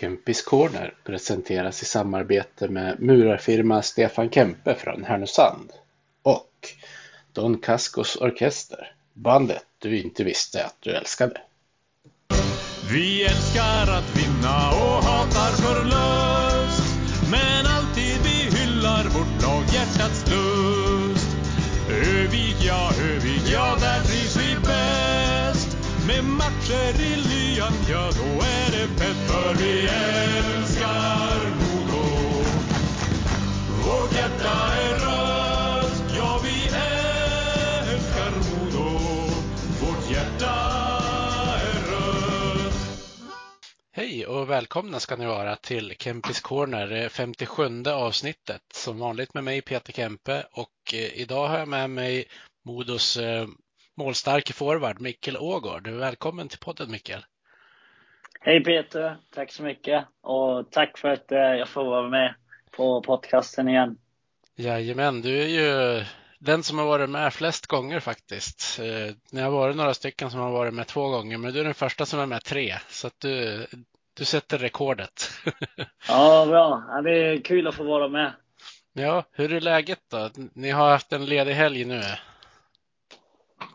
Kempis Corner presenteras i samarbete med murarfirma Stefan Kempe från Härnösand och Don Cascos Orkester, bandet du inte visste att du älskade. Vi älskar att vinna och hatar förlust Men alltid vi hyllar vårt lag hjärtats lust Övik, ja, Övik, ja, där trivs vi bäst Med matcher i lyan, ja, då är det För vi älskar Modo Vårt hjärta är rött, ja, vi älskar Modo Vårt hjärta är rött Hej och välkomna ska ni vara till Kempis Corner, det 57 avsnittet. Som vanligt med mig Peter Kempe och eh, idag har jag med mig Modos eh, målstarke forward Mikkel Ågård. Välkommen till podden Mikkel. Hej Peter, tack så mycket och tack för att eh, jag får vara med på podcasten igen. Jajamän, du är ju den som har varit med flest gånger faktiskt. Eh, Ni har varit några stycken som har varit med två gånger, men du är den första som är med tre. Så att du, du sätter rekordet. Ja, bra. Ja, det är kul att få vara med. ja, hur är läget då? Ni har haft en ledig helg nu.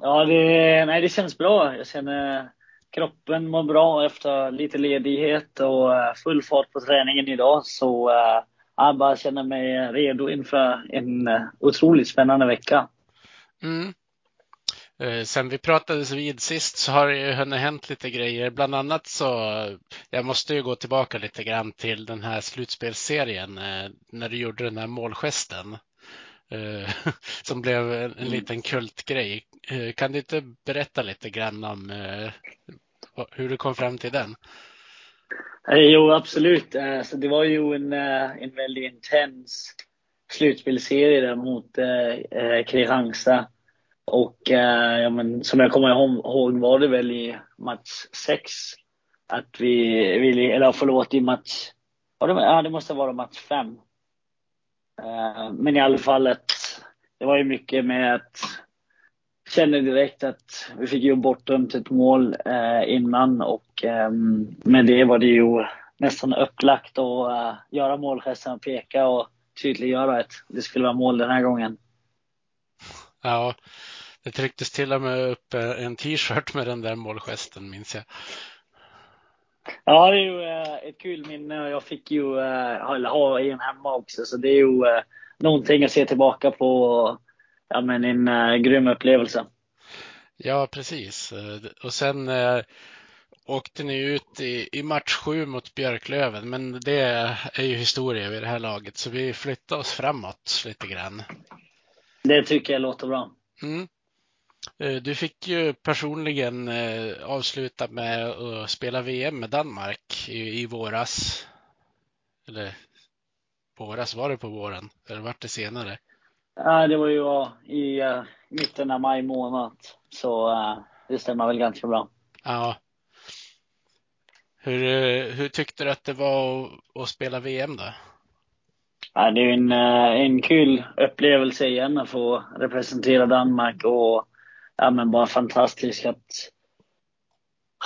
Ja, det, nej, det känns bra. Jag känner kroppen mår bra efter lite ledighet och eh, full fart på träningen idag. Så eh, jag bara känner mig redo inför en eh, otroligt spännande vecka. Mm. Sen vi pratades vid sist så har det ju hunnit hänt lite grejer. Bland annat så, jag måste ju gå tillbaka lite grann till den här slutspelsserien när du gjorde den här målgesten. Som blev en, en liten kultgrej. Kan du inte berätta lite grann om hur du kom fram till den? Eh, jo, absolut. Eh, så det var ju en, eh, en väldigt intens slutspelsserie där mot eh, Kristianstad. Och eh, ja, men, som jag kommer ihåg var det väl i match sex att vi ville, eller förlåt i match, ja det, ja, det måste vara match fem. Eh, Men i alla fall att det var ju mycket med att kände direkt att vi fick ju bortdömt ett mål eh, innan och eh, med det var det ju nästan upplagt att eh, göra målgesten och peka och tydliggöra att det skulle vara mål den här gången. Ja, det trycktes till och med upp eh, en t-shirt med den där målgesten minns jag. Ja, det är ju eh, ett kul minne och jag fick ju eh, eller ha en hemma också så det är ju någonting att se tillbaka på ja, men en eh, grym upplevelse. Ja, precis. Eh, Och sen eh, åkte ni ut i, i match sju mot Björklöven, men det är ju historia vid det här laget, så vi flyttar oss framåt lite grann. Det tycker jag låter bra. Mm. Du fick ju personligen avsluta med att spela VM med Danmark i, i våras. Eller våras, var det på våren? Eller vart det senare? Ja, det var ju i eh, mitten av maj månad så eh, det stämmer väl ganska bra. Ja. Hur, eh, hur tyckte du att det var att, att spela VM då? Ja, det är en, en kul upplevelse igen att få representera Danmark och ja, men bara fantastiskt att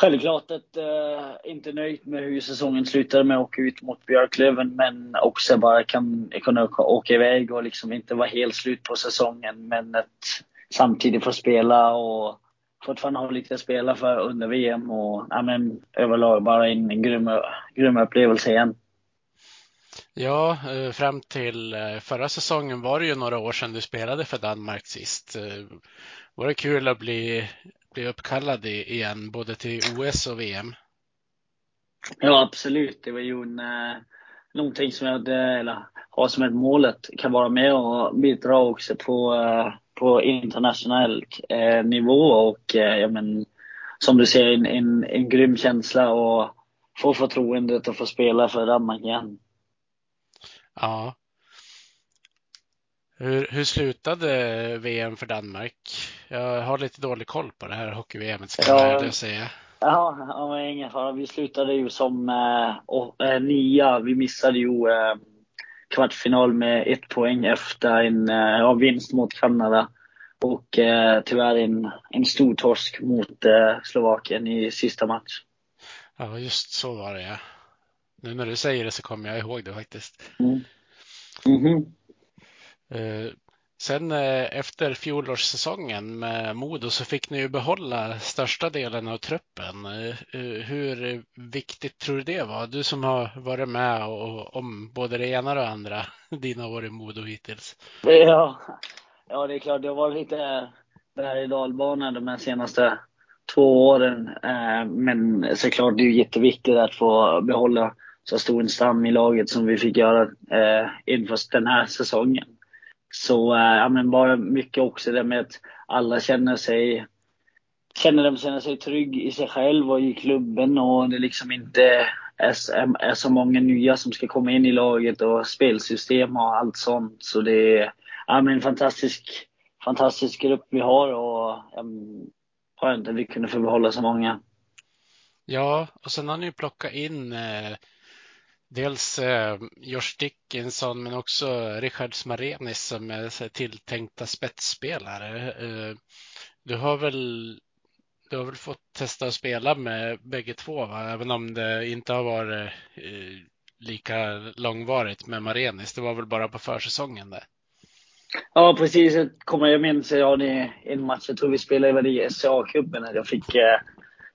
Självklart att uh, inte nöjd med hur säsongen slutade med att åka ut mot Björklöven men också bara kan kunna åka, åka iväg och liksom inte vara helt slut på säsongen men att samtidigt få spela och fortfarande ha lite att spela för under VM och ja, men, överlag bara en, en grym, grym upplevelse igen. Ja, eh, fram till eh, förra säsongen var det ju några år sedan du spelade för Danmark sist. Var det kul att bli, bli uppkallad igen, både till OS och VM? Ja, absolut. Det var ju en, eh, någonting som jag hade, eller har som ett mål att kan vara med och bidra också på, eh, på internationell eh, nivå och eh, ja, men, som du säger en, en, en grym känsla och få förtroendet att få spela för Danmark igen. Ja. Hur, hur slutade VM för Danmark? Jag har lite dålig koll på det här hockey-VM, ska jag Ja. säga. Ja, ja men ingen fara. Vi slutade ju som eh, och, eh, nia. Vi missade ju eh, kvartsfinal med ett poäng efter en eh, vinst mot Kanada. Och eh, tyvärr en, en stor torsk mot eh, Slovakien i sista match. Ja, just så var det ja. Nu när du säger det så kommer jag ihåg det faktiskt. Mm. Mm-hmm. Eh, sen eh, efter fjolårssäsongen med Modo så fick ni ju behålla största delen av truppen. Eh, eh, hur viktigt tror du det var? Du som har varit med och, om både det ena och det andra dina år i Modo hittills. Ja, ja det är klart. Det har varit lite berg och dalbana de här senaste två åren. Men såklart, det är jätteviktigt att få behålla så stor en stam i laget som vi fick göra inför den här säsongen. Så eh, ja, men bara mycket också det med att alla känner sig känner de känner sig trygg i sig själv och i klubben och det liksom inte är, är, så många nya som ska komma in i laget och spelsystem och allt sånt. Så det är ja, men en fantastisk, fantastisk grupp vi har och um, skönt att vi kunde få behålla så många. Ja, och sen har ni plockat in eh, dels eh, Josh Dickinson men också Richard Smarenis som är tilltänkta spetsspelare. Eh, du har väl du har väl fått testa att spela med bägge två, va? även om det inte har varit eh, lika långvarigt med Marenis. Det var väl bara på försäsongen det? Ja, precis. Jag kommer jag minns jag en match, jag tror vi spelade i SCA-cupen, jag fick eh,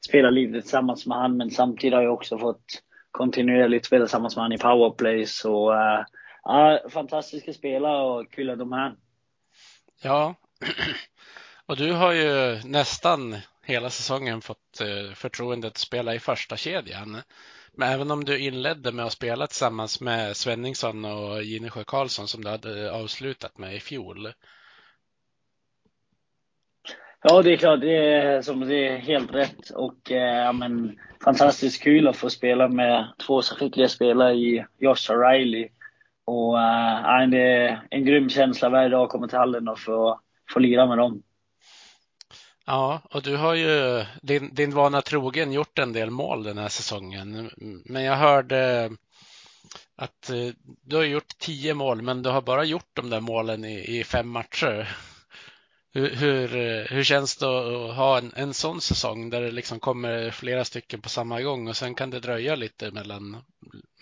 spela lite tillsammans med han, men samtidigt har jag också fått kontinuerligt spela tillsammans med honom i powerplay. Så uh, ja, fantastiska spelare och kul att de är här. Ja, och du har ju nästan hela säsongen fått eh, förtroendet att spela i första kedjan. Men även om du inledde med att spela tillsammans med Svenningsson och Ginesjö Karlsson som du hade avslutat med i fjol. Ja, det är klart. Det är, som det är helt rätt. Och eh, men, fantastiskt kul att få spela med två så skickliga spelare i Josh och Riley. Och eh, det är en grym känsla varje dag att komma till hallen och få, få lira med dem. Ja, och du har ju din, din vana trogen gjort en del mål den här säsongen. Men jag hörde att eh, du har gjort tio mål, men du har bara gjort de där målen i, i fem matcher. Hur, hur, eh, hur känns det att ha en, en sån säsong där det liksom kommer flera stycken på samma gång och sen kan det dröja lite mellan,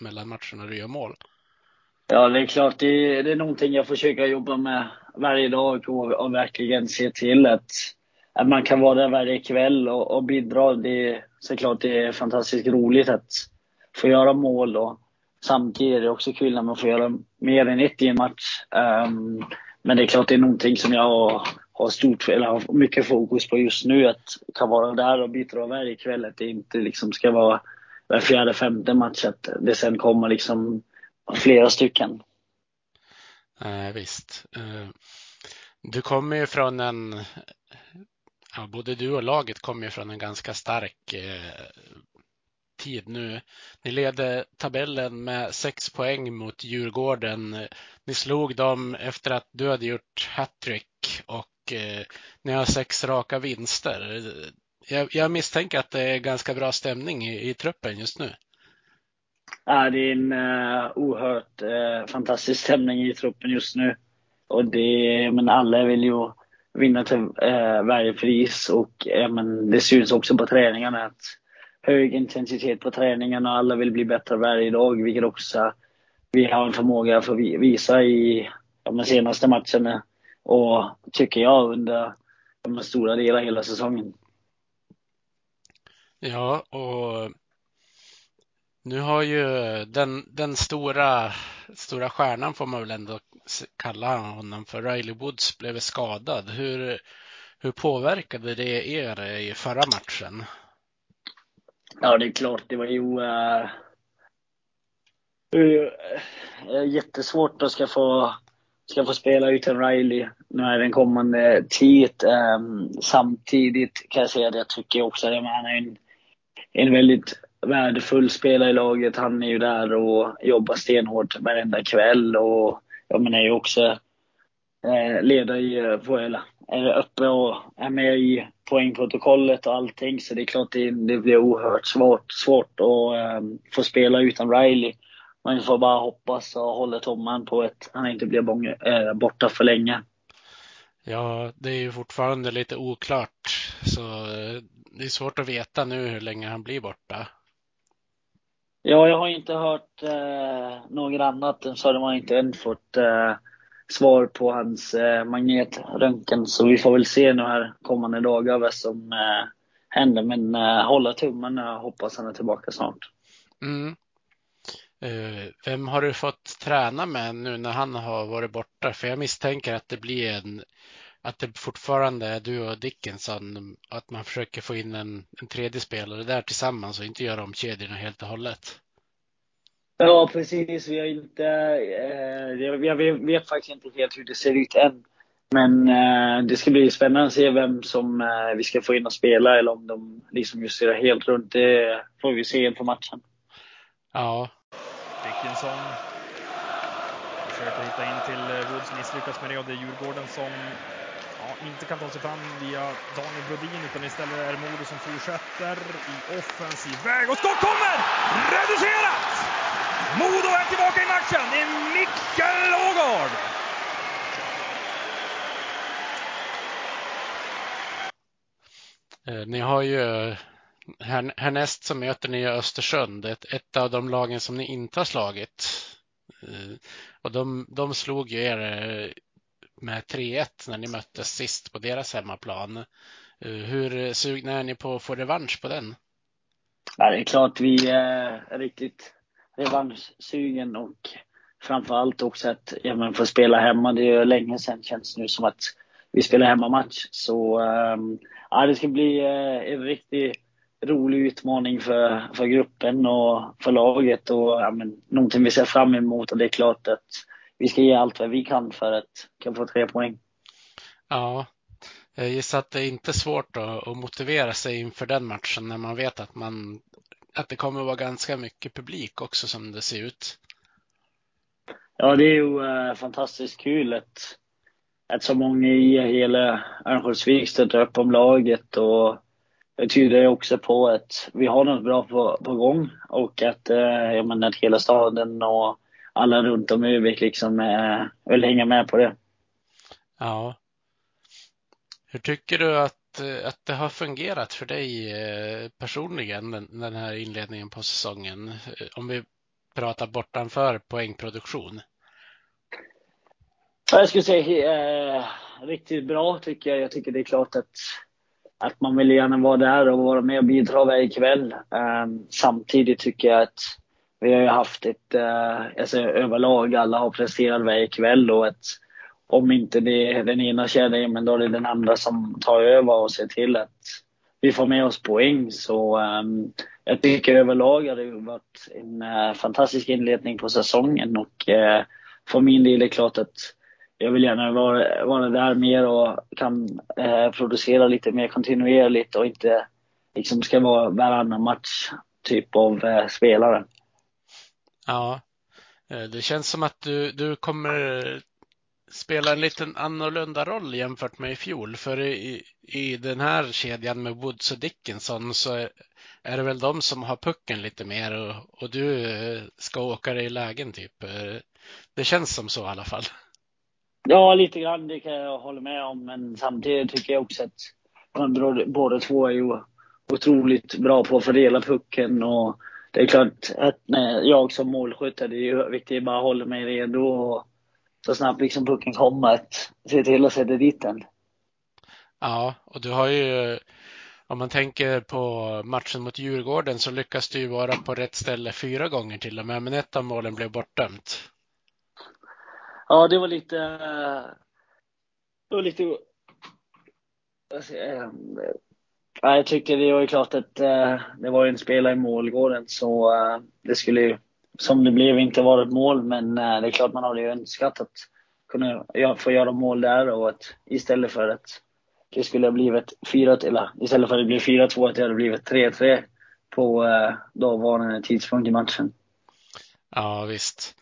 mellan matcherna du gör mål? Ja, det är klart. Det är, det är någonting jag försöker jobba med varje dag och, och verkligen se till att, att man kan vara där varje kväll och, och bidra. Det är såklart det är fantastiskt roligt att få göra mål och samtidigt är det också kul när man får göra mer än ett i en match. Um, men det är klart det är någonting som jag har stort, eller har mycket fokus på just nu. Att kan vara där och bidra varje kväll. Att det inte liksom ska vara var fjärde, femte match. Att det sen kommer liksom flera stycken. Eh, visst. Eh, du kommer ju från en, ja, både du och laget kommer ju från en ganska stark eh, tid nu. Ni leder tabellen med sex poäng mot Djurgården. Ni slog dem efter att du hade gjort hattrick och Eh, ni har sex raka vinster. Jag, jag, misstänker att det är ganska bra stämning i, i truppen just nu. Ja, det är en uh, oerhört uh, fantastisk stämning i truppen just nu. Och det, men alla vill ju vinna till uh, varje pris och uh, men det syns också på träningarna att hög intensitet på träningarna och alla vill bli bättre varje dag, vilket också vi har en förmåga att visa i de senaste matcherna och tycker jag under de stora delar hela säsongen. Ja, och nu har ju den, den stora, stora stjärnan får man väl ändå kalla honom för, Riley Woods, blev skadad. Hur, hur påverkade det er i förra matchen? Ja, det är klart. Det var ju uh, uh, jättesvårt att ska få ska få spela utan Riley nu är den kommande tid. Um, ehm, samtidigt kan jag säga att jag tycker också att han är en, en väldigt värdefull spelare i laget. Han är ju där och jobbar stenhårt varenda kväll och jag menar är ju också eh, ledare i, eh, Vuela. är uppe och är med i poängprotokollet och allting. Så det är klart det, det blir oerhört svårt, svårt att um, få spela utan Riley. Man får bara hoppas och hålla tummen på att han inte blir äh, borta för länge. Ja, det är ju fortfarande lite oklart. Så eh, det är svårt att veta nu hur länge han blir borta. Ja, jag har inte hört eh, något annat än så. De har inte än fått eh, svar på hans eh, magnetröntgen. Så vi får väl se nu här kommande dagar vad som eh, händer. Men eh, hålla tummarna och hoppas han är tillbaka snart. Mm. Eh, vem har du fått träna med nu när han har varit borta? För jag misstänker att det blir en att det fortfarande är du och Dickinson, att man försöker få in en, en tredje spelare där tillsammans och inte göra om kedjorna helt och hållet. Ja, precis. Vi har inte, eh, jag vet, vet faktiskt inte helt hur det ser ut än. Men eh, det ska bli spännande att se vem som eh, vi ska få in och spela eller om de liksom justerar helt runt. Det får vi se inför matchen. Ja. Dickinson försöker hitta in till eh, Woods, misslyckas med det och det är Djurgården som ja, inte kan ta sig fram via Daniel Brodin utan istället är det Modo som fortsätter i offensiv väg och skott kommer! Reducerat! Modo är tillbaka i matchen. Det är Mikael Ågård. Eh, ni har ju eh, här, härnäst så möter ni Östersund, ett, ett av de lagen som ni inte har slagit. Eh, och de, de slog ju er eh, med 3-1 när ni möttes sist på deras hemmaplan. Eh, hur sugna är ni på att få revansch på den? Ja, det är klart vi är riktigt revanschsugen och framförallt också att ja, men få spela hemma. Det är länge sedan känns det nu som att vi spelar hemmamatch. Så ehm, ja, det ska bli en riktig rolig utmaning för, för gruppen och för laget och ja, men, någonting vi ser fram emot. Och det är klart att vi ska ge allt vad vi kan för att kunna få tre poäng. Ja, jag gissar att det är inte svårt att, att motivera sig inför den matchen när man vet att man att det kommer att vara ganska mycket publik också som det ser ut. Ja, det är ju äh, fantastiskt kul att, att så många i hela Örnsköldsvik stöttar upp om laget och det tyder också på att vi har något bra på, på gång och att, äh, jag menar, att hela staden och alla runt om i Övik liksom äh, vill hänga med på det. Ja. Hur tycker du att Eh, att det har fungerat för dig eh, personligen, den här inledningen på säsongen? Eh, om vi pratar bortanför poängproduktion. Jag skulle säga eh, riktigt bra tycker jag. Jag tycker det är klart att, att man vill gärna vara där och vara med och bidra varje kväll. Ehm, samtidigt tycker jag att vi har ju haft ett, eh, alltså överlag, alla har presterat varje kväll och att om inte det är den ena kedjan, men då är det den andra som tar över och ser till att vi får med oss poäng. Så um, jag tycker överlag har det varit en uh, fantastisk inledning på säsongen och uh, för min del är det klart att jag vill gärna vara, vara där mer och kan eh, producera lite mer kontinuerligt och inte liksom ska vara varannan match typ av eh, spelare. Ja, eh, det känns som att du, du kommer spela en liten annorlunda roll jämfört med i fjol. För i, i den här kedjan med Woods och Dickinson så är, är det väl de som har pucken lite mer och, och du eh, ska åka dig i lägen typ. Det känns som så i alla fall. Ja, lite grann det kan jag hålla med om. Men samtidigt tycker jag också att båda två är ju otroligt bra på att fördela pucken. Och det är klart att jag som målskytt är det ju viktigt att bara hålla mig redo och så snabbt liksom pucken kommer att se till att sätta dit den. Ja, och du har ju, om man tänker på matchen mot Djurgården så lyckas du ju vara på rätt ställe fyra gånger till och med, men ett av målen blev bortdömt. Ja, det var lite, eh, det var lite, jag tyckte det var ju klart att eh, det var en spelare i målgården så eh, det skulle ju som det blev inte vara ett mål, men det är klart man hade ju önskat att kunna få göra mål där och att istället för att det skulle ha blivit 4 eller istället för att det blev 4-2 att det hade blivit 3-3 på dåvarande tidpunkt i matchen. Ja, visst.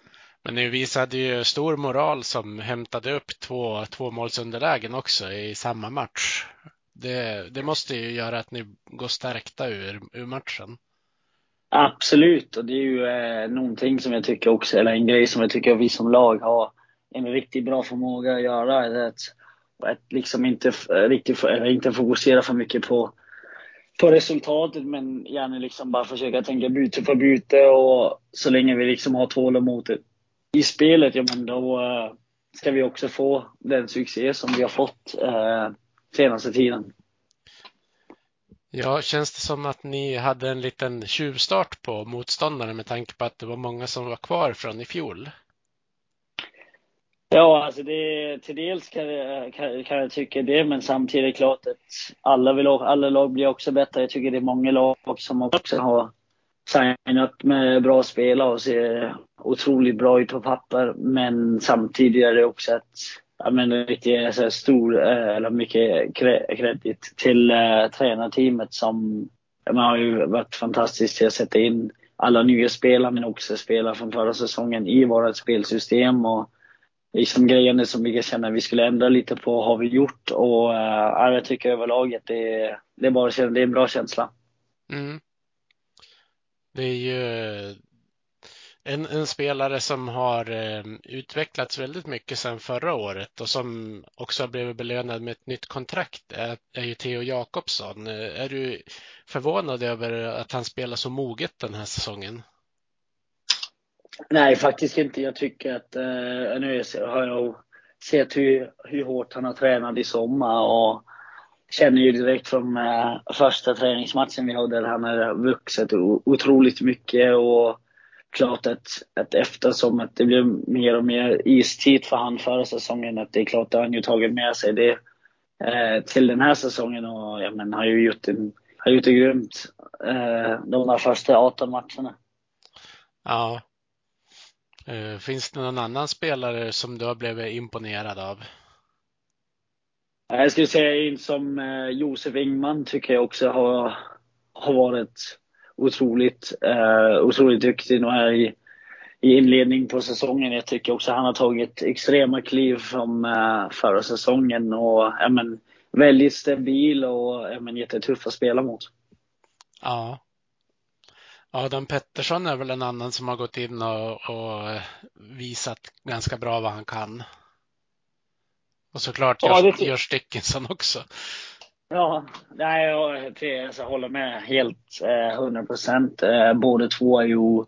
Men ni visade ju stor moral som hämtade upp två, två målsunderlägen också i samma match. Det, det måste ju göra att ni går stärkta ur, ur matchen. Absolut, och det är ju eh, någonting som jag tycker också, eller en grej som jag tycker att vi som lag har en riktigt bra förmåga att göra. Att, att liksom inte, eh, riktigt, eller inte fokusera för mycket på, på resultatet men gärna liksom bara försöka tänka byte för byte och så länge vi liksom har tålamodet i spelet, ja men då uh, ska vi också få den succé som vi har fått uh, senaste tiden. Ja, känns det som att ni hade en liten tjuvstart på motståndaren med tanke på att det var många som var kvar från i fjol? Ja, alltså det, till dels kan jag, kan, kan jag tycka det, men samtidigt är det klart att alla, vill, alla lag blir också bättre. Jag tycker det är många lag som också har signat med bra spelare och ser otroligt bra ut på papper. Men samtidigt är det också ett ja, men riktigt så alltså, stor, eh, eller mycket kredit till uh, tränarteamet som man har ju varit fantastiskt till att sätta in alla nya spelare men också spelare från förra säsongen i vårt spelsystem. Och liksom grejerna som vi känner att vi skulle ändra lite på har vi gjort och uh, jag tycker överlag att det, det, är bara, det är en bra känsla. Mm. Det är ju en, en spelare som har eh, utvecklats väldigt mycket sedan förra året och som också har blivit belönad med ett nytt kontrakt är, är ju Theo Jakobsson. Eh, är du förvånad över att han spelar så moget den här säsongen? Nej, faktiskt inte. Jag tycker att eh, nu har jag sett hur, hur hårt han har tränat i sommar och känner ju direkt från eh, första träningsmatchen vi hade han har vuxit otroligt mycket och klart att, att eftersom att det blir mer och mer istid för han förra säsongen, att det är klart att han ju tagit med sig det eh, till den här säsongen och ja, men har ju gjort, en, har gjort det grymt eh, de där första 18 matcherna. Ja. Eh, finns det någon annan spelare som du har blivit imponerad av? Jag skulle säga in som eh, Josef Ingman tycker jag också har, har varit otroligt, eh, otroligt duktig nu här i, i inledningen på säsongen. Jag tycker också han har tagit extrema kliv från eh, förra säsongen och ja, men, väldigt stabil och ja, men, jättetuff att spela mot. Ja. Adam Pettersson är väl en annan som har gått in och, och eh, visat ganska bra vad han kan. Och såklart ja, Görs, Görs Dickinson också. Ja, nej, jag, jag håller med helt eh, 100 procent. Eh, båda två är ju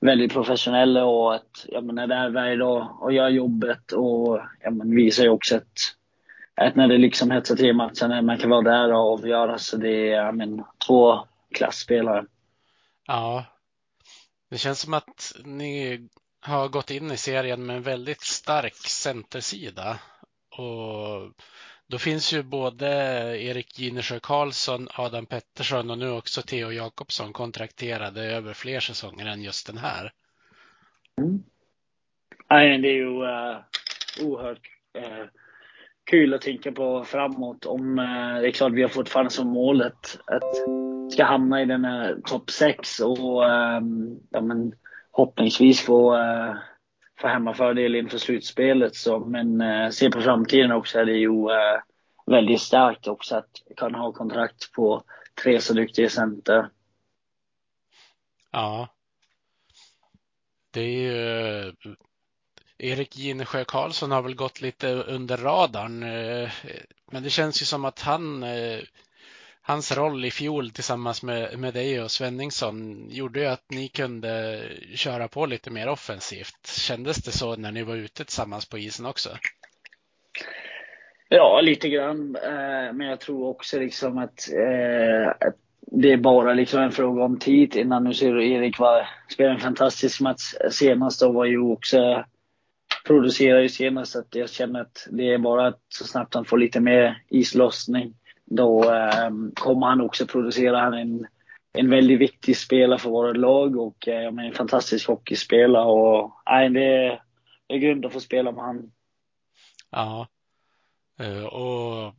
väldigt professionella och att jag menar, där varje dag och gör jobbet och jag menar, visar ju också att, att när det liksom hetsar till matchen, när man kan vara där och avgöra, så det är menar, två klassspelare. Ja, det känns som att ni har gått in i serien med en väldigt stark centersida. Och då finns ju både Erik Ginesjö Karlsson, Adam Pettersson och nu också Theo Jakobsson kontrakterade över fler säsonger än just den här. Mm. Nej, det är ju uh, oerhört uh, kul att tänka på framåt. Om, uh, det är klart, vi har fortfarande som målet att ska hamna i den här topp 6 och um, ja, men, hoppningsvis få, uh, få hemmafördel inför slutspelet. Så, men eh, se på framtiden också är det ju eh, väldigt starkt också att kunna ha kontrakt på tre så duktiga center. Ja. Det är ju eh, Erik Ginesjö Karlsson har väl gått lite under radarn. Eh, men det känns ju som att han eh, hans roll i fjol tillsammans med, med dig och Svenningsson gjorde ju att ni kunde köra på lite mer offensivt. Kändes det så när ni var ute tillsammans på isen också? Ja, lite grann. Eh, men jag tror också liksom att, eh, att det är bara liksom en fråga om tid innan nu ser Erik var, spelade en fantastisk match senast och var ju också producerade ju senast att jag känner att det är bara att så snabbt han får lite mer islossning då eh, kommer han också producera. Han är en, en väldigt viktig spelare för vårt lag och eh, en fantastisk hockeyspelare. Och, nej, det, är, det är grymt att få spela med honom. Ja, eh, och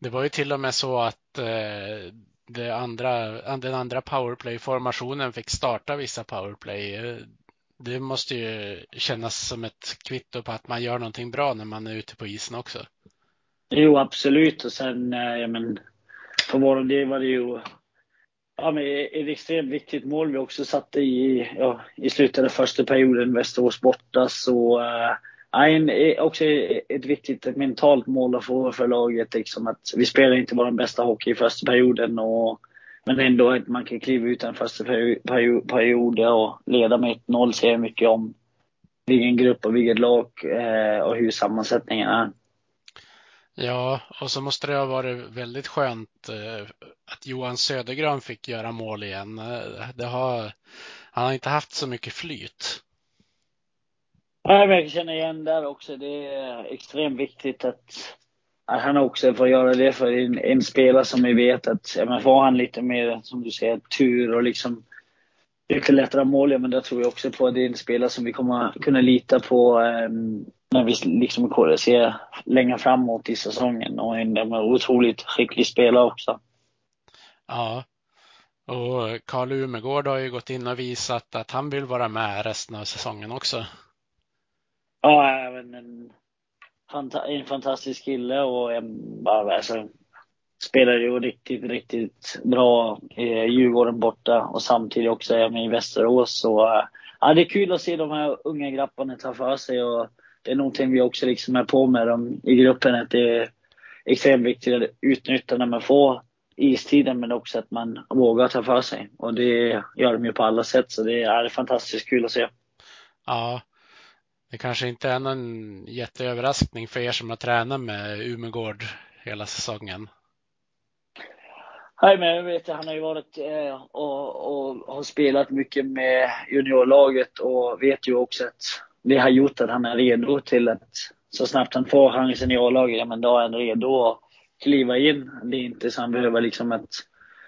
det var ju till och med så att eh, det andra, den andra powerplay-formationen fick starta vissa powerplay. Eh, det måste ju kännas som ett kvitto på att man gör någonting bra när man är ute på isen också. Jo, absolut. Och sen, eh, ja men, för vår del var det ju ja, men e-, ett extremt viktigt mål vi också satte i, ja, i slutet av första perioden, Västerås borta. Så, eh, en, e-, också e-, ett viktigt ett mentalt mål att få för laget. Liksom att vi spelar inte vår bästa hockey i första perioden. Och, men ändå att man kan kliva ut den första perioden och leda med 1-0 säger mycket om vilken grupp och vilket lag eh, och hur sammansättningen är. Ja, och så måste det ha varit väldigt skönt eh, att Johan Södergran fick göra mål igen. Eh, det har, han har inte haft så mycket flyt. Jag känner igen där också. Det är extremt viktigt att, att han också får göra det för en, en spelare som vi vet att, ja, men får han lite mer, som du säger, tur och liksom lite lättare mål, ja men då tror jag också på att det är en spelare som vi kommer kunna lita på um, när vi liksom ser längre framåt i säsongen och en, otroligt skicklig spelare också. Ja, och Karl Umegård har ju gått in och visat att han vill vara med resten av säsongen också. Ja, även en, en fantastisk kille och en, bara, alltså, spelade ju riktigt, riktigt bra i Djurgården borta och samtidigt också är med i Västerås. Så, ja, det är kul att se de här unga grabbarna ta för sig och det är någonting vi också liksom är på med dem i gruppen. Att det är extremt viktigt att utnyttja när man får istiden men också att man vågar ta för sig. Och det gör de ju på alla sätt så det är fantastiskt kul att se. Ja, det kanske inte är någon jätteöverraskning för er som har tränat med Umegård hela säsongen. Nej, men jag vet han har ju varit eh, och, och, har spelat mycket med juniorlaget och vet ju också att det har gjort att han är redo till att så snabbt han får chansen i A-laget, ja men då är han redo att kliva in. Det är inte så han behöver liksom att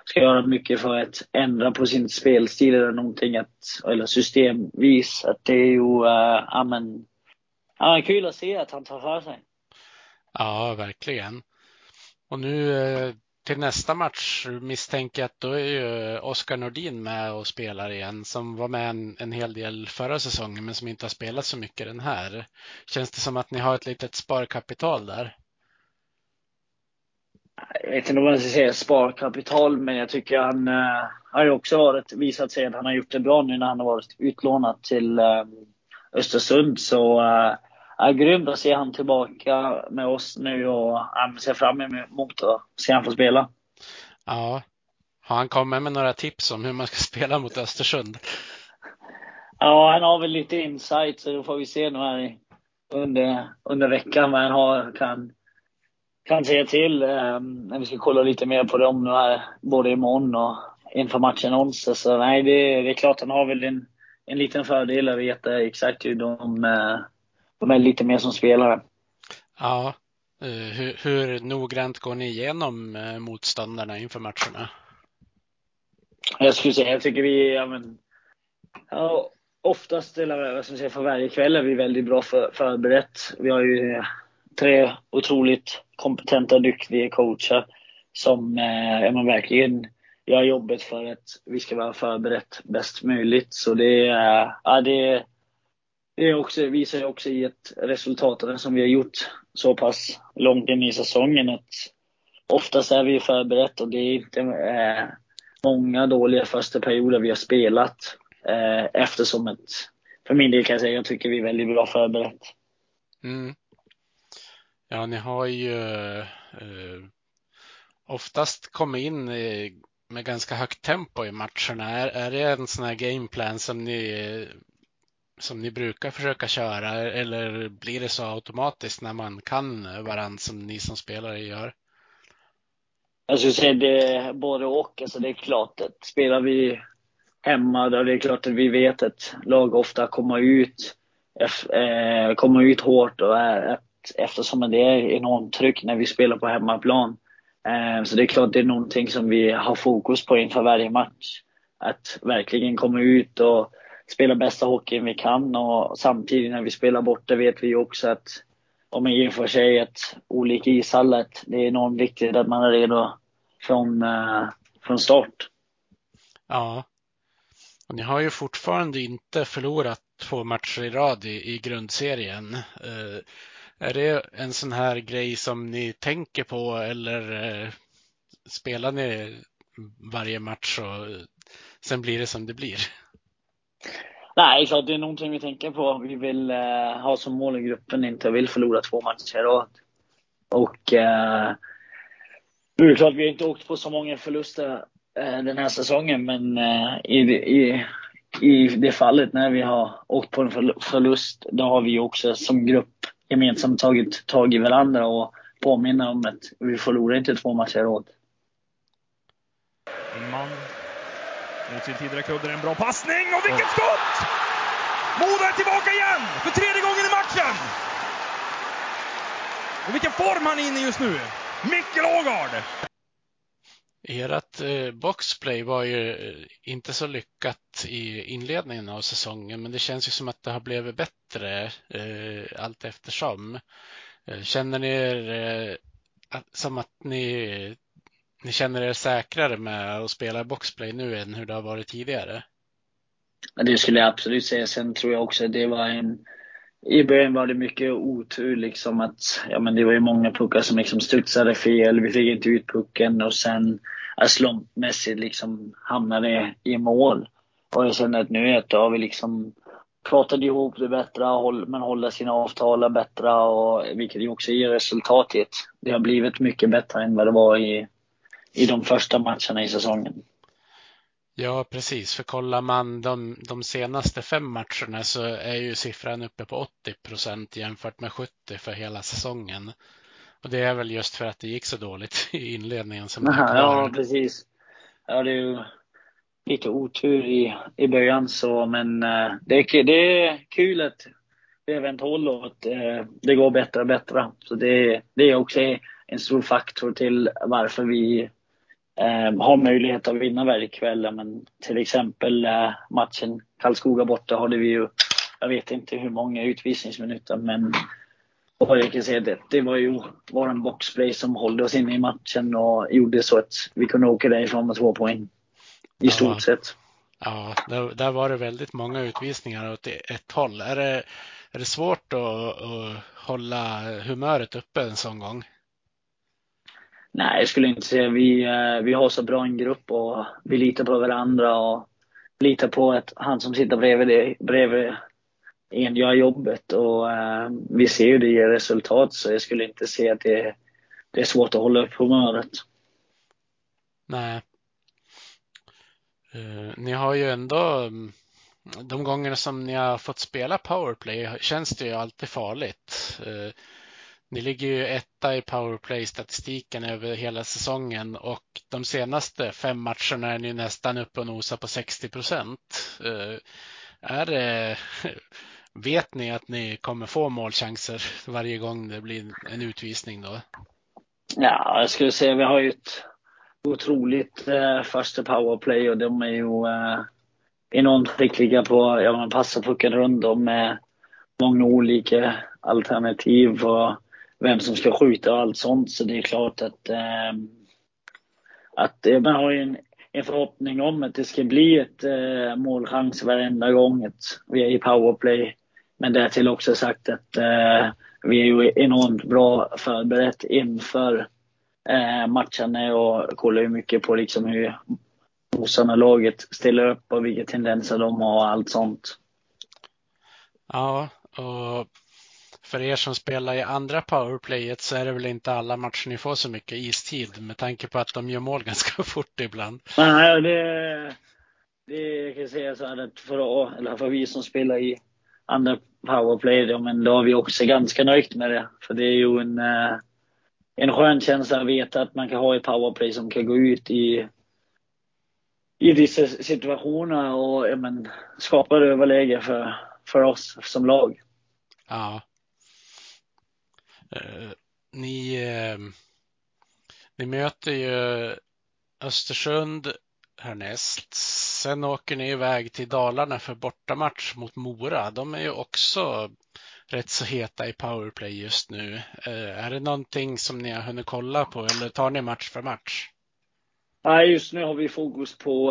ska göra mycket för att ändra på sin spelstil eller någonting, att, eller systemvis. Att det är ju, uh, ja men, ja, kul att se att han tar för sig. Ja, verkligen. Och nu eh, till nästa match misstänker jag att då är ju Oskar Nordin med och spelar igen som var med en, en hel del förra säsongen men som inte har spelat så mycket den här. Känns det som att ni har ett litet sparkapital där? Jag vet inte om man ska säga sparkapital, men jag tycker han eh, har ju också varit, visat sig att han har gjort det bra nu när han har varit utlånad till eh, Östersund. Så eh, Ja, grymt att se han tillbaka med oss nu och ja, ser fram emot att se han få spela. Ja. Har han kommit med några tips om hur man ska spela mot Östersund? Ja, han har väl lite insight så då får vi se nu här under, under veckan vad han har, kan, kan säga till. Um, vi ska kolla lite mer på dem nu här, både imorgon och inför matchen onsdag. Så nej, det, det är klart han har väl en, en liten fördel att veta exakt hur de uh, de är lite mer som spelare. Ja. Eh, hur, hur noggrant går ni igenom eh, motståndarna inför matcherna? Jag skulle säga, jag tycker vi, ja, men, ja, oftast, eller vad ska man säga, för varje kväll är vi väldigt bra för, förberett. Vi har ju tre otroligt kompetenta, duktiga coacher som eh, ja, verkligen gör jobbet för att vi ska vara förberett bäst möjligt. Så det, ja, det, det också, visar ju också i ett resultat som vi har gjort så pass långt in i säsongen att oftast är vi förberett och det är inte eh, många dåliga första perioder vi har spelat eh, eftersom ett, för min del kan jag säga, jag tycker vi är väldigt bra förberett. Mm. Ja, ni har ju eh, oftast kommit in med ganska högt tempo i matcherna. Är, är det en sån här gameplan som ni som ni brukar försöka köra eller blir det så automatiskt när man kan varandra som ni som spelare gör? Alltså, jag skulle säga det både och. Alltså det är klart att spelar vi hemma då det är klart att vi vet att lag ofta kommer ut, eh, kommer ut hårt och är, eftersom det är enormt tryck när vi spelar på hemmaplan. Eh, så det är klart det är någonting som vi har fokus på inför varje match. Att verkligen komma ut och spela bästa hockeyn vi kan och samtidigt när vi spelar borta vet vi också att om man jämför sig ett olika ishallar, det är enormt viktigt att man är redo från, eh, från start. Ja. Och ni har ju fortfarande inte förlorat två matcher i rad i, i grundserien. Uh, är det en sån här grej som ni tänker på eller uh, spelar ni varje match och sen blir det som det blir? Nej, klart det är någonting vi tänker på. Vi vill eh, ha som mål i gruppen inte vill förlora två matcher i rad. Och eh, det är klart, vi har inte åkt på så många förluster eh, den här säsongen, men eh, i, i, i det fallet när vi har åkt på en förlust, då har vi också som grupp gemensamt tagit tag i varandra och påminna om att vi förlorar inte två matcher i rad. Mot sin tidigare kudde, en bra passning och vilket skott! Modo är tillbaka igen för tredje gången i matchen! Och vilken form han är inne i just nu! Mikkel Ågard! Ert eh, boxplay var ju eh, inte så lyckat i inledningen av säsongen, men det känns ju som att det har blivit bättre eh, allt eftersom. Eh, känner ni er eh, som att ni, ni känner er säkrare med att spela boxplay nu än hur det har varit tidigare? Det skulle jag absolut säga. Sen tror jag också att det var en i början var det mycket otur liksom att, ja men det var ju många puckar som liksom studsade fel, vi fick inte ut pucken och sen slumpmässigt liksom hamnade i mål. Och jag känner att nu ett har vi liksom pratat ihop det bättre, man håller sina avtal bättre och vilket ju också ger resultat i Det har blivit mycket bättre än vad det var i, i de första matcherna i säsongen. Ja, precis. För kollar man de, de senaste fem matcherna så är ju siffran uppe på 80 procent jämfört med 70 för hela säsongen. Och det är väl just för att det gick så dåligt i inledningen som Aha, Ja, precis. Ja, det är ju lite otur i, i början så, men uh, det, är, det är kul att vi har vänt håll och att uh, det går bättre och bättre. Så det, det är också en stor faktor till varför vi uh, har möjlighet att vinna varje kväll. Men till exempel matchen Karlskoga borta hade vi ju, jag vet inte hur många utvisningsminuter, men och jag kan säga det, det var ju vår boxplay som höll oss inne i matchen och gjorde så att vi kunde åka därifrån med två poäng. I ja. stort sett. Ja, där, där, var det väldigt många utvisningar åt ett håll. Är det, är det svårt att, att hålla humöret uppe en sån gång? Nej, jag skulle inte säga. Vi, eh, vi har så bra en grupp och vi litar på varandra och litar på att han som sitter bredvid, det, bredvid en gör jobbet och eh, vi ser ju det ger resultat så jag skulle inte säga att det, det är svårt att hålla upp humöret. Nej. Uh, ni har ju ändå mm, de gångerna som ni har fått spela powerplay känns det ju alltid farligt. Uh, ni ligger ju etta i powerplay-statistiken över hela säsongen och de senaste fem matcherna är ni nästan uppe och nosar på 60 procent. Eh, är det Vet ni att ni kommer få målchanser varje gång det blir en utvisning då? Ja, jag skulle säga vi har ju ett otroligt eh, första powerplay och de är ju eh, enormt skickliga på ja, man passar pucken runt dem med många olika alternativ och vem som ska skjuta och allt sånt. Så det är klart att, eh, att eh, man har ju en, en förhoppning om att det ska bli ett eh, målchans varenda gång ett, vi är i powerplay. Men därtill också sagt att eh, vi är ju enormt bra förberett inför eh, matcherna och kollar ju mycket på liksom hur motståndarlaget ställer upp och vilka tendenser de har och allt sånt. Ja, och för er som spelar i andra powerplayet så är det väl inte alla matcher ni får så mycket istid med tanke på att de gör mål ganska fort ibland. Nej, det, det kan jag säga så här att för, eller för vi som spelar i andra powerplay, då, men då är vi också ganska nöjda med det. För det är ju en, eh, en skön känsla att veta att man kan ha ett powerplay som kan gå ut i, i vissa situationer och men, skapa överläge för, för oss som lag. Ja. Eh, ni, eh, ni möter ju Östersund härnäst. Sen åker ni iväg till Dalarna för bortamatch mot Mora. De är ju också rätt så heta i powerplay just nu. Eh, är det någonting som ni har hunnit kolla på eller tar ni match för match? Nej, just nu har vi fokus på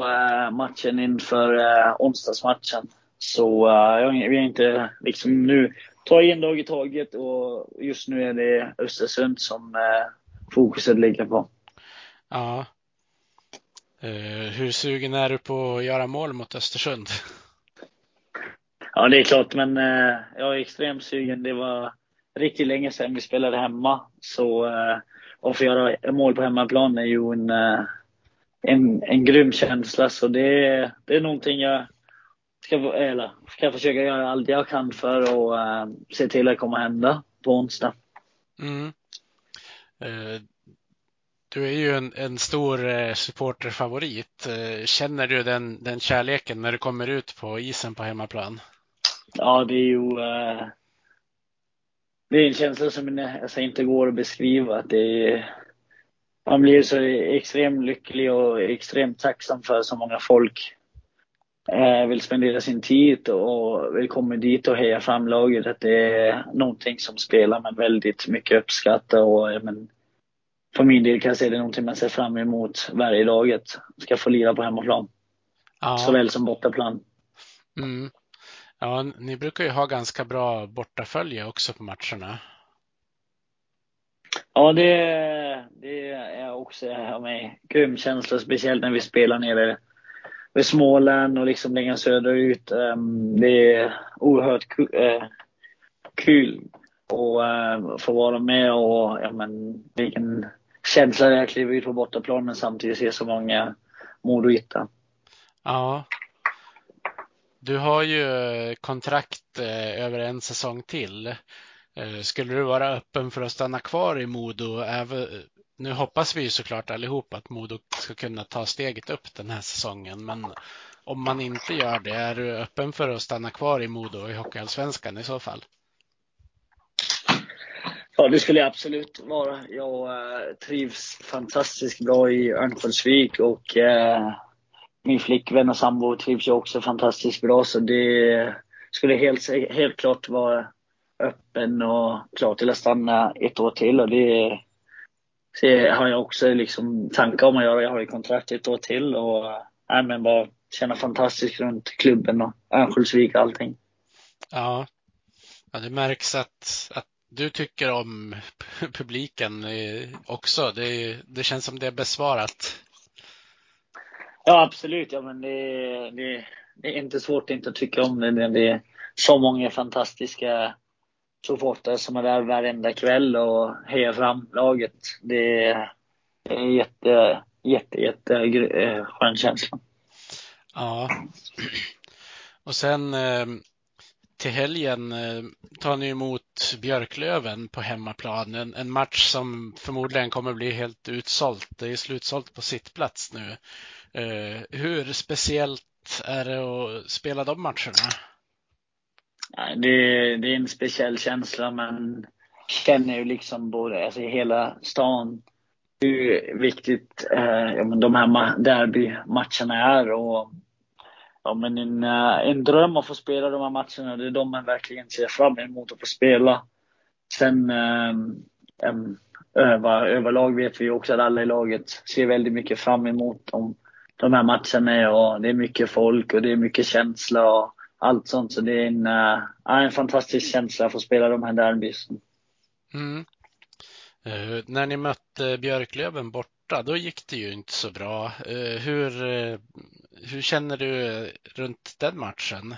matchen inför onsdagsmatchen. Så uh, vi är inte liksom nu, tar en dag i taget och just nu är det Östersund som uh, fokuset ligger på. Ja, Eh, hur sugen är du på att göra mål mot Östersund? Ja, det är klart, men eh, jag är extremt sugen. Det var riktigt länge sedan vi spelade hemma. Så eh, att få göra mål på hemmaplan är ju en, eh, en, en grym känsla. Så det, det är någonting jag ska, eller, ska försöka göra allt jag kan för att uh, se till att det kommer hända på onsdag. Mm. Uh, du är ju en, en stor uh, supporterfavorit. Känner du den, den kärleken när du kommer ut på isen på hemmaplan? Ja, det är ju det är en känsla som alltså, inte går att beskriva. Det är, man blir så extremt lycklig och extremt tacksam för så många folk eh, vill spendera sin tid och vill komma dit och heja fram laget. Att det är någonting som spelar man väldigt mycket uppskattar och men, för min del kan jag säga det är någonting man ser fram emot varje dag. Att ska få lira på hemmaplan. Ja. Såväl som bortaplan. Mm. Ja, ni brukar ju ha ganska bra bortafölje också på matcherna. Ja, det, det är också av mig. Grym känsla, speciellt när vi spelar nere i Småland och liksom längre söderut. Um, det är oerhört eh, kul ehm, att få vara med och ja, men, vilken känsla det är att kliva ut på bortaplan men samtidigt se så många Modohitta. Ja, du har ju eh, kontrakt eh, över en säsong till. Eh, skulle du vara öppen för att stanna kvar i Modo? Nu hoppas vi ju såklart allihop att Modo ska kunna ta steget upp den här säsongen, men om man inte gör det, är du öppen för att stanna kvar i Modo i Hockeyallsvenskan i så fall? Ja, det skulle jag absolut vara. Jag äh, trivs fantastiskt bra i Örnsköldsvik och äh, min flickvän och sambo trivs ju också fantastiskt bra så det skulle helt, helt klart vara öppen och klar till att stanna ett år till och det, det har jag också liksom tankar om att göra. Jag har ju kontrakt ett år till och äh, men bara känna fantastiskt runt klubben och Örnsköldsvik och allting. Ja. ja, det märks att, att du tycker om publiken också. Det, det känns som det är besvarat. Ja, absolut. Ja, men det, det, det är inte svårt att inte tycka om det. Det är så många fantastiska supportrar som är där varenda kväll och hejar fram laget. Det är en jätte, jätte, jätte eh, skön känsla. Ja. Och sen eh, till helgen eh, tar ni emot Björklöven på hemmaplan. En, en match som förmodligen kommer bli helt utsålt. Det är slutsålt på sittplats nu. Hur speciellt är det att spela de matcherna? Det, det är en speciell känsla. Man känner ju liksom både, alltså i hela stan hur viktigt eh, ja, men de här derbymatcherna är. Och, ja, men en, eh, en dröm att få spela de här matcherna. Det är de man verkligen ser fram emot att få spela. Sen eh, över, överlag vet vi också att alla i laget ser väldigt mycket fram emot de, de här matcherna och det är mycket folk och det är mycket känsla och allt sånt. Så det är en, äh, en fantastisk känsla att få spela de här derbys. Mm. Uh, när ni mötte Björklöven borta, då gick det ju inte så bra. Uh, hur, uh, hur känner du runt den matchen?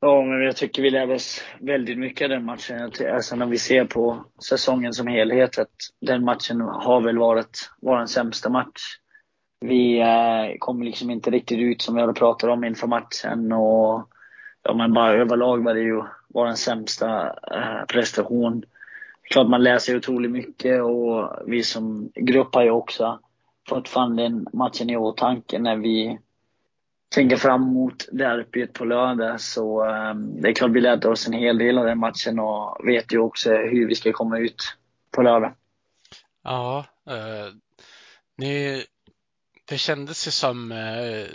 Ja, men jag tycker vi lärde oss väldigt mycket av den matchen. Alltså när vi ser på säsongen som helhet, att den matchen har väl varit vår sämsta match vi kom liksom inte riktigt ut som vi hade pratat om inför matchen. Och, ja, men bara överlag var det ju vår sämsta eh, prestation. Klart man läser otroligt mycket och vi som grupp har ju också fått den matchen i åtanke när vi tänker fram emot derbyt på lördag. Så eh, det är klart vi lärde oss en hel del av den matchen och vet ju också hur vi ska komma ut på lördag. Ja, eh, ni det kändes ju som eh,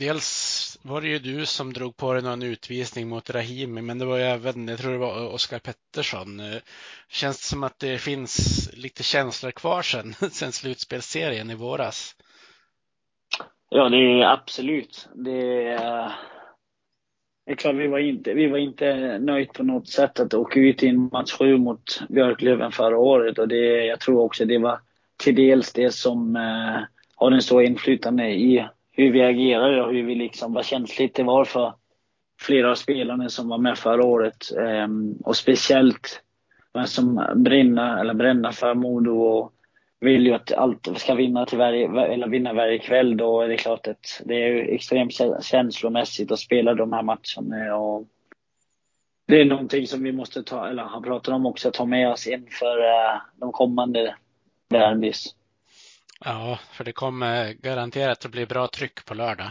Dels var det ju du som drog på dig någon utvisning mot Rahimi, men det var ju även, jag tror det var Oskar Pettersson. Eh, känns det som att det finns lite känslor kvar sen, sen slutspelsserien i våras? Ja, det är absolut. Det är, det är klart, vi var inte, vi var inte nöjda på något sätt att åka ut i en match sju mot Björklöven förra året och det, jag tror också det var till dels det som eh, har en stor inflytande i hur vi agerade och hur vi liksom, vad känsligt det var för, flera av spelarna som var med förra året. Ehm, och speciellt de som brinner, eller bränner för Modo och vill ju att allt ska vinna, till varje, eller vinna varje kväll. Då är det klart att det är extremt känslomässigt att spela de här matcherna. Och det är någonting som vi måste ta, eller han pratar om också, ta med oss inför uh, de kommande derbys. Ja, för det kommer garanterat att bli bra tryck på lördag.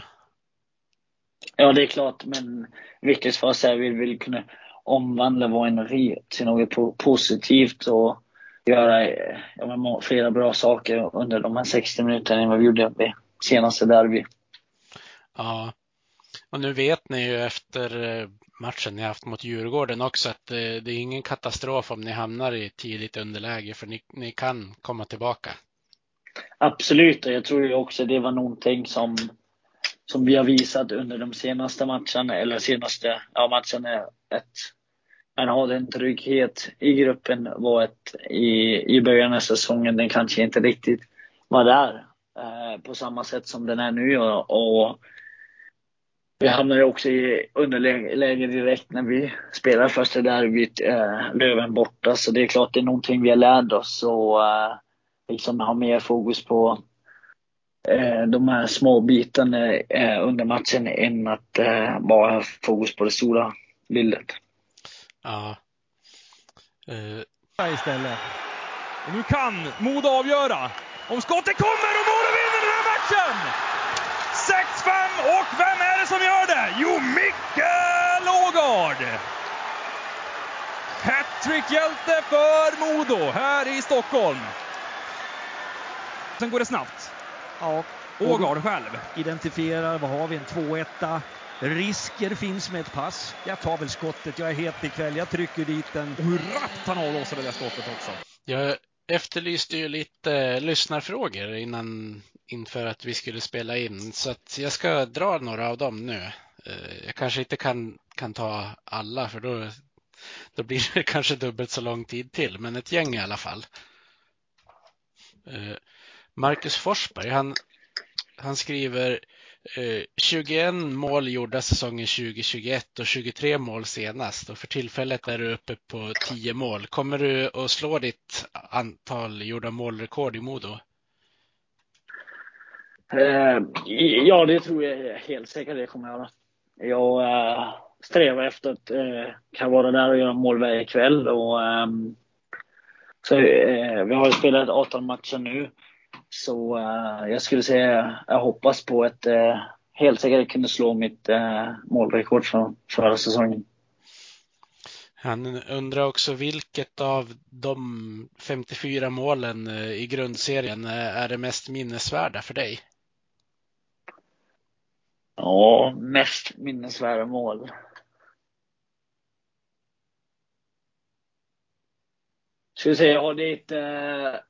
Ja, det är klart, men viktigt för oss är att vi vill kunna omvandla vår energi till något positivt och göra ja, flera bra saker under de här 60 minuterna än vad vi gjorde vid senaste derby. Ja, och nu vet ni ju efter eh, matchen ni haft mot Djurgården också att det, det är ingen katastrof om ni hamnar i tidigt underläge för ni, ni kan komma tillbaka. Absolut, och jag tror ju också det var någonting som, som vi har visat under de senaste matcherna, eller senaste ja, matcherna. att man hade en trygghet i gruppen var ett, i, i början av säsongen. Den kanske inte riktigt var där eh, på samma sätt som den är nu. Och, och vi hamnade också i underläge direkt när vi spelade första derbyt, eh, Löven borta. Så det är klart det är någonting vi har lärt oss och eh, liksom ha mer fokus på eh, de här små bitarna eh, under matchen än att eh, bara ha fokus på det stora bildet. Ja. Uh. Istället. Och nu kan Modo avgöra. Om skottet kommer och Modo vinner den här matchen! 6-5 och vem är det som gör det? Jo, Mikael Ågard! Hattrick-hjälte för Modo här i Stockholm. Sen går det snabbt. Ja. Ågard själv. Identifierar, vad har vi, en 2-1. Risker finns med ett pass. Jag tar väl skottet, jag är het ikväll, jag trycker dit den. Och hur rappt han avlossar det där skottet också. Jag efterlyste ju lite lyssnarfrågor innan, inför att vi skulle spela in, så att jag ska dra några av dem nu. Eh, jag kanske inte kan, kan ta alla, för då, då blir det kanske dubbelt så lång tid till, men ett gäng i alla fall. Marcus Forsberg, han, han skriver eh, 21 mål gjorda säsongen 2021 och 23 mål senast och för tillfället är du uppe på 10 mål. Kommer du att slå ditt antal gjorda målrekord i Modo? Eh, ja, det tror jag helt säkert det kommer jag göra. Jag eh, strävar efter att eh, kan vara där och göra mål varje kväll. Och, ehm, så, eh, vi har ju spelat 18 matcher nu. Så uh, jag skulle säga, jag hoppas på att uh, helt säkert kunna slå mitt uh, målrekord från förra säsongen. Han undrar också vilket av de 54 målen i grundserien är det mest minnesvärda för dig? Ja, mest minnesvärda mål. Skulle säga, ja, det är ett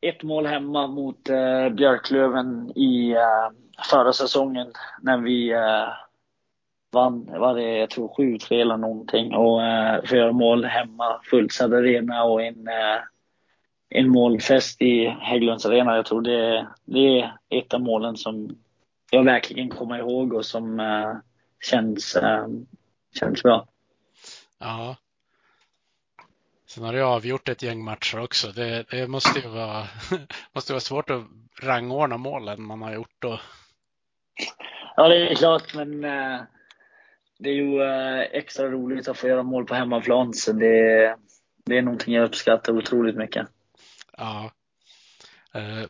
ett mål hemma mot eh, Björklöven i eh, förra säsongen när vi eh, vann, var det, jag tror 7-3 eller någonting. Och eh, fyra mål hemma, fullsatt arena och en, eh, en målfest i Hägglunds arena. Jag tror det, det är ett av målen som jag verkligen kommer ihåg och som eh, känns, eh, känns bra. Ja, Sen har det avgjort ett gäng matcher också. Det, det måste ju vara, måste vara svårt att rangordna målen man har gjort då. Ja, det är klart, men äh, det är ju äh, extra roligt att få göra mål på hemmaplan. Så det, det är någonting jag uppskattar otroligt mycket. Ja. Uh,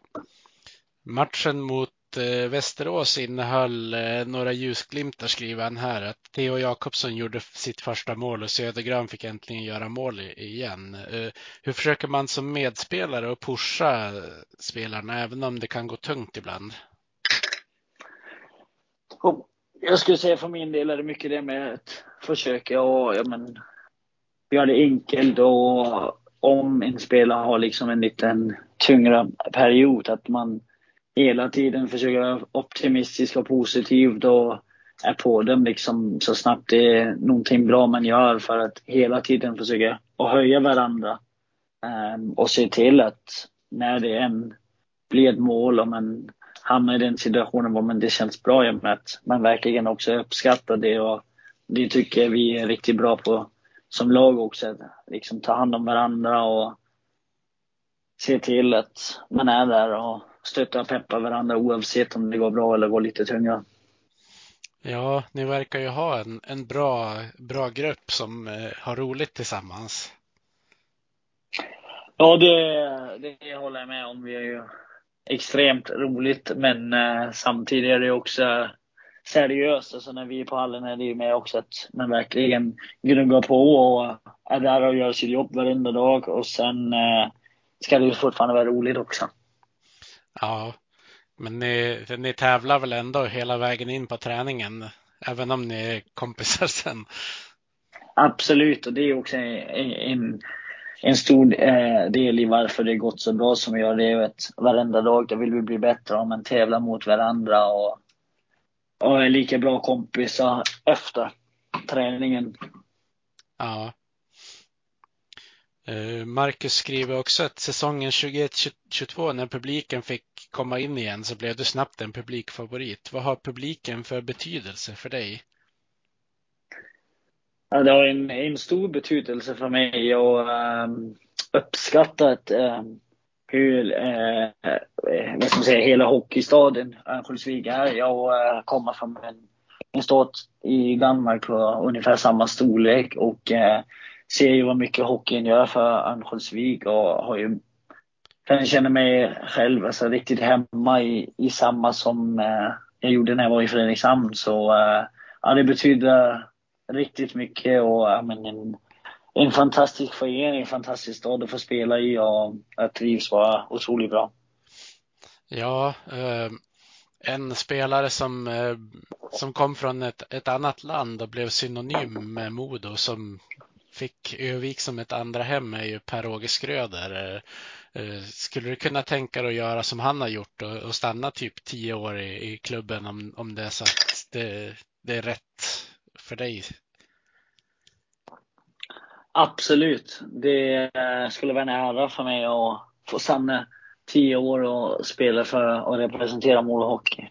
matchen mot eh, Västerås innehöll eh, några ljusglimtar skriver han här. Att Theo Jakobsson gjorde sitt första mål och Södergran fick äntligen göra mål igen. Eh, hur försöker man som medspelare att pusha spelarna även om det kan gå tungt ibland? Jag skulle säga för min del är det mycket det med att försöka och ja, men, göra det enkelt och om en spelare har liksom en liten tyngre period att man hela tiden försöka vara optimistisk och positiv och är på dem liksom så snabbt det är någonting bra man gör för att hela tiden försöka att höja varandra. Um, och se till att när det än blir ett mål och man hamnar i den situationen var man det känns bra i med att man verkligen också uppskattar det och det tycker vi är riktigt bra på som lag också. Att liksom ta hand om varandra och se till att man är där och stöttar och peppar varandra oavsett om det går bra eller går lite tyngre. Ja, ni verkar ju ha en, en bra, bra grupp som eh, har roligt tillsammans. Ja, det, det håller jag med om. Vi har ju extremt roligt, men eh, samtidigt är det också seriöst. Alltså när vi är på hallen är det ju med också att man verkligen gnuggar på och är där och gör sitt jobb varenda dag. Och sen eh, ska det ju fortfarande vara roligt också. Ja, men ni, ni tävlar väl ändå hela vägen in på träningen, även om ni är kompisar sen? Absolut, och det är också en, en, en stor eh, del i varför det gått så bra som vi gör. Det är ju att varenda dag där vill vi bli bättre och man tävlar mot varandra och, och är lika bra kompisar efter träningen. Ja. Marcus skriver också att säsongen 21-22 när publiken fick komma in igen så blev du snabbt en publikfavorit. Vad har publiken för betydelse för dig? Ja, det har en, en stor betydelse för mig och um, uppskattat um, ehm, hur uh, vad ska man säga, hela hockeystaden Örnsköldsvik är. Jag uh, kommer från en, en stad i Danmark på ungefär samma storlek och uh, ser ju vad mycket hockeyn gör för Örnsköldsvik och har ju kan känna mig själv alltså, riktigt hemma i, i samma som eh, jag gjorde när jag var i Fredrikshamn. Så eh, ja, det betyder riktigt mycket och ja, men en, en fantastisk förening, en fantastisk stad att få spela i och jag trivs bara otroligt bra. Ja, eh, en spelare som, eh, som kom från ett, ett annat land och blev synonym med Modo som fick Övik som ett andra hem är ju Per-Åge Skröder. Eh, eh, skulle du kunna tänka dig att göra som han har gjort och, stanna typ tio år i, i, klubben om, om det är så att det, det är rätt för dig? Absolut. Det skulle vara en ära för mig att få stanna tio år och spela för och representera Mora Hockey.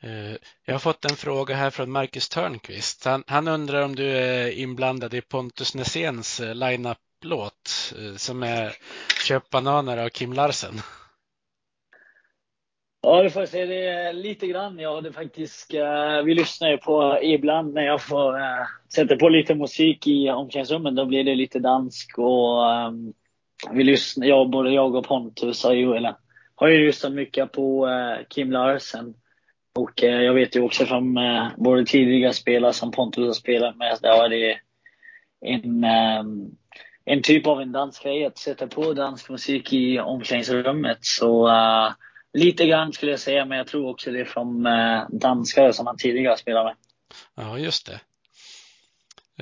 Eh, jag har fått en fråga här från Marcus Törnqvist. Han, han undrar om du är inblandad i Pontus Näséns eh, line-up-låt eh, som är Köp bananer av Kim Larsen. Ja, det får jag säga. Det är lite grann. Jag hade faktiskt, vi lyssnar ju på ibland när jag får sätta på lite musik i omklädningsrummen. Då blir det lite dansk och um, vi lyssnar, jag, både jag och Pontus har ju, eller, har ju lyssnat mycket på Kim Larsen. Och eh, jag vet ju också från eh, både tidiga spelare som Pontus har spelat med, där var det en, eh, en typ av en dansgrej att sätta på dansk musik i omklädningsrummet. Så uh, lite grann skulle jag säga, men jag tror också det är från uh, danskare som han tidigare spelat med. Ja, just det.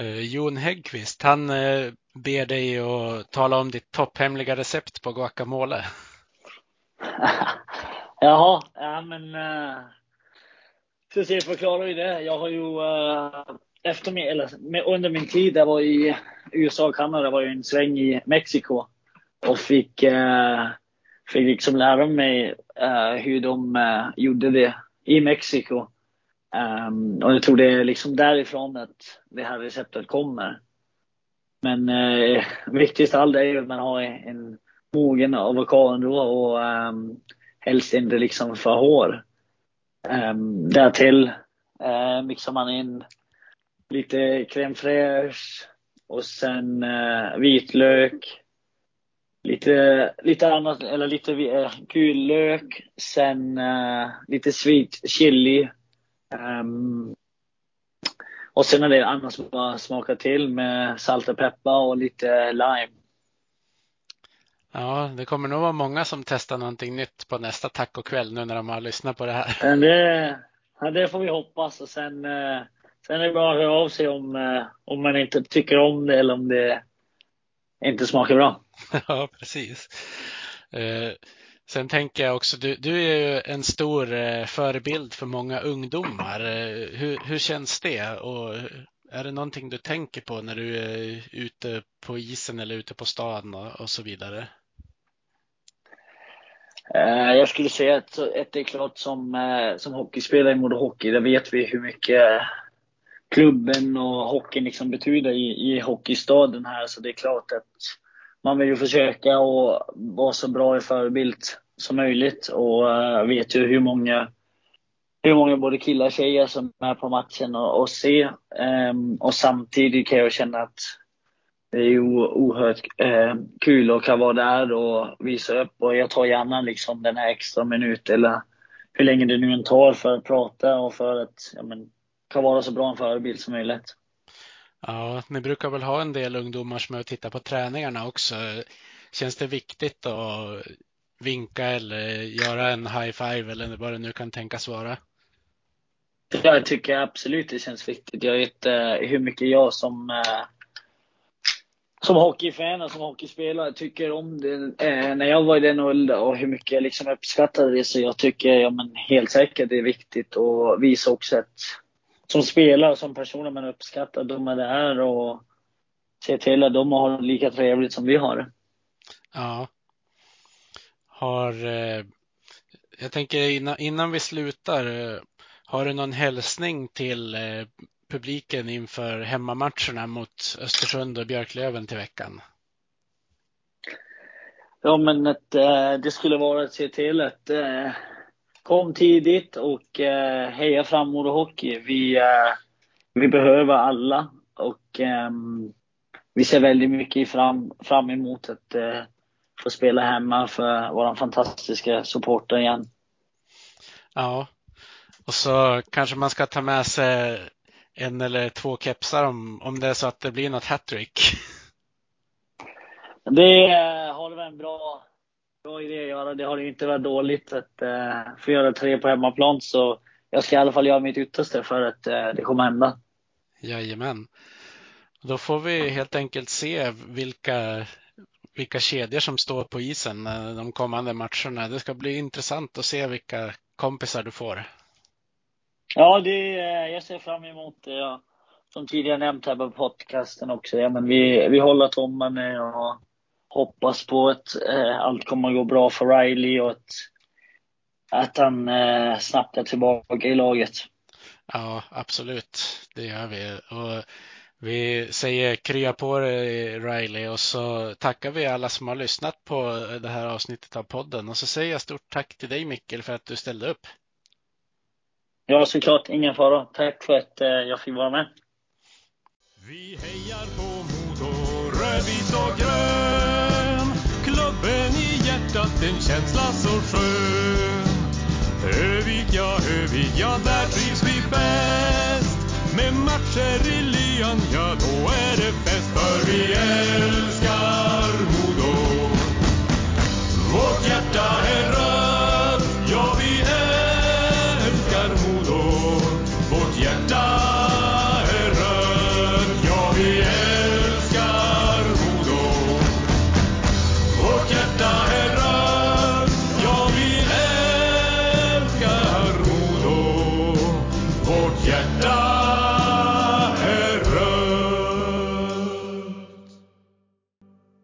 Uh, Jon Häggqvist, han uh, ber dig att tala om ditt topphemliga recept på guacamole. Jaha, ja men så se förklarar ju det. Jag har ju uh, efter min, eller med, under min tid jag var i USA och Kanada var jag en sväng i Mexiko och fick, uh, fick liksom lära mig uh, hur de gjorde det i Mexiko. Um, och jag tror det är liksom därifrån att det här receptet kommer. Men uh, viktigast av allt är ju att man har en mogen avokado och um, helst inte liksom för hård. Um, därtill uh, mixar man in lite crème fraîche och sen uh, vitlök. Lite, lite annat, eller lite eh, uh, gul lök. Sen uh, lite sweet chili. Um, och sen är det annat som bara smakar till med salt och peppar och lite lime. Ja, det kommer nog vara många som testar någonting nytt på nästa tacokväll nu när de har lyssnat på det här. Eh, det, ja, det får vi hoppas och sen, eh, sen är det bara att höra av sig om, eh, om man inte tycker om det eller om det inte smakar bra. Ja, precis. Sen tänker jag också, du, du är ju en stor förebild för många ungdomar. Hur, hur känns det? Och är det någonting du tänker på när du är ute på isen eller ute på stan och, och så vidare? Eh, jag skulle säga att ett är klart som, eh, som hockeyspelare i Modo Hockey, där vet vi hur mycket klubben och hockeyn liksom betyder i, i hockeystaden här. Så det är klart att man vill ju försöka att vara så bra i förebild som möjligt och uh, vet ju hur många hur många både killar och tjejer som är på matchen och, och se. Um, och samtidigt kan jag känna att det är oerhört eh, kul att kan vara där och visa upp. Och jag tar gärna liksom den här extra minut eller hur länge det nu än tar för att prata och för att ja, men, kan vara så bra en förebild som möjligt. Ja, ni brukar väl ha en del ungdomar som är och tittar på träningarna också. Känns det viktigt att vinka eller göra en high five eller vad det nu kan tänkas vara? Jag tycker absolut det känns viktigt. Jag vet eh, hur mycket jag som eh, som hockeyfan och som hockeyspelare tycker om det eh, när jag var i den åldern och hur mycket jag liksom uppskattade det. Så jag tycker ja, men helt säkert det är viktigt att visa också att som spelare och som personer man uppskattar de är där och se till att de har lika trevligt som vi har det. Ja. Har, eh, jag tänker innan, innan vi slutar, eh, har du någon hälsning till eh, publiken inför hemmamatcherna mot Östersund och Björklöven till veckan? Ja, men att, eh, det skulle vara att se till att eh, kom tidigt och eh, heja fram Modo Hockey. Vi, eh, vi behöver alla och ehm, vi ser väldigt mycket fram, fram emot att få spela hemma för våra fantastiska supporter igen. Ja, och så kanske man ska ta med sig en eller två kepsar om, om det är så att det blir något hattrick. Det eh, har du en bra, bra idé att göra. Det har inte varit dåligt att uh, få göra tre på hemmaplan. Så jag ska i alla fall göra mitt yttersta för att uh, det kommer hända. Jajamän. Då får vi helt enkelt se vilka, vilka kedjor som står på isen de kommande matcherna. Det ska bli intressant att se vilka kompisar du får. Ja, det, eh, jag ser fram emot det. Som tidigare nämnt här på podcasten också. Ja, men vi, vi håller tummarna eh, och hoppas på att eh, allt kommer att gå bra för Riley och att, att han eh, snabbt är tillbaka i laget. Ja, absolut. Det gör vi. Och vi säger krya på dig eh, Riley och så tackar vi alla som har lyssnat på det här avsnittet av podden. Och så säger jag stort tack till dig Mikkel för att du ställde upp. Ja, såklart. Ingen fara. Tack för att eh, jag fick vara med. Vi hejar på Modo, rödvit och grön. Klubben i hjärtat, en känsla så skön. Övik, ja, Övik, ja, där trivs vi bäst. Med matcher i lyan, ja, då är det fest. För vi älskar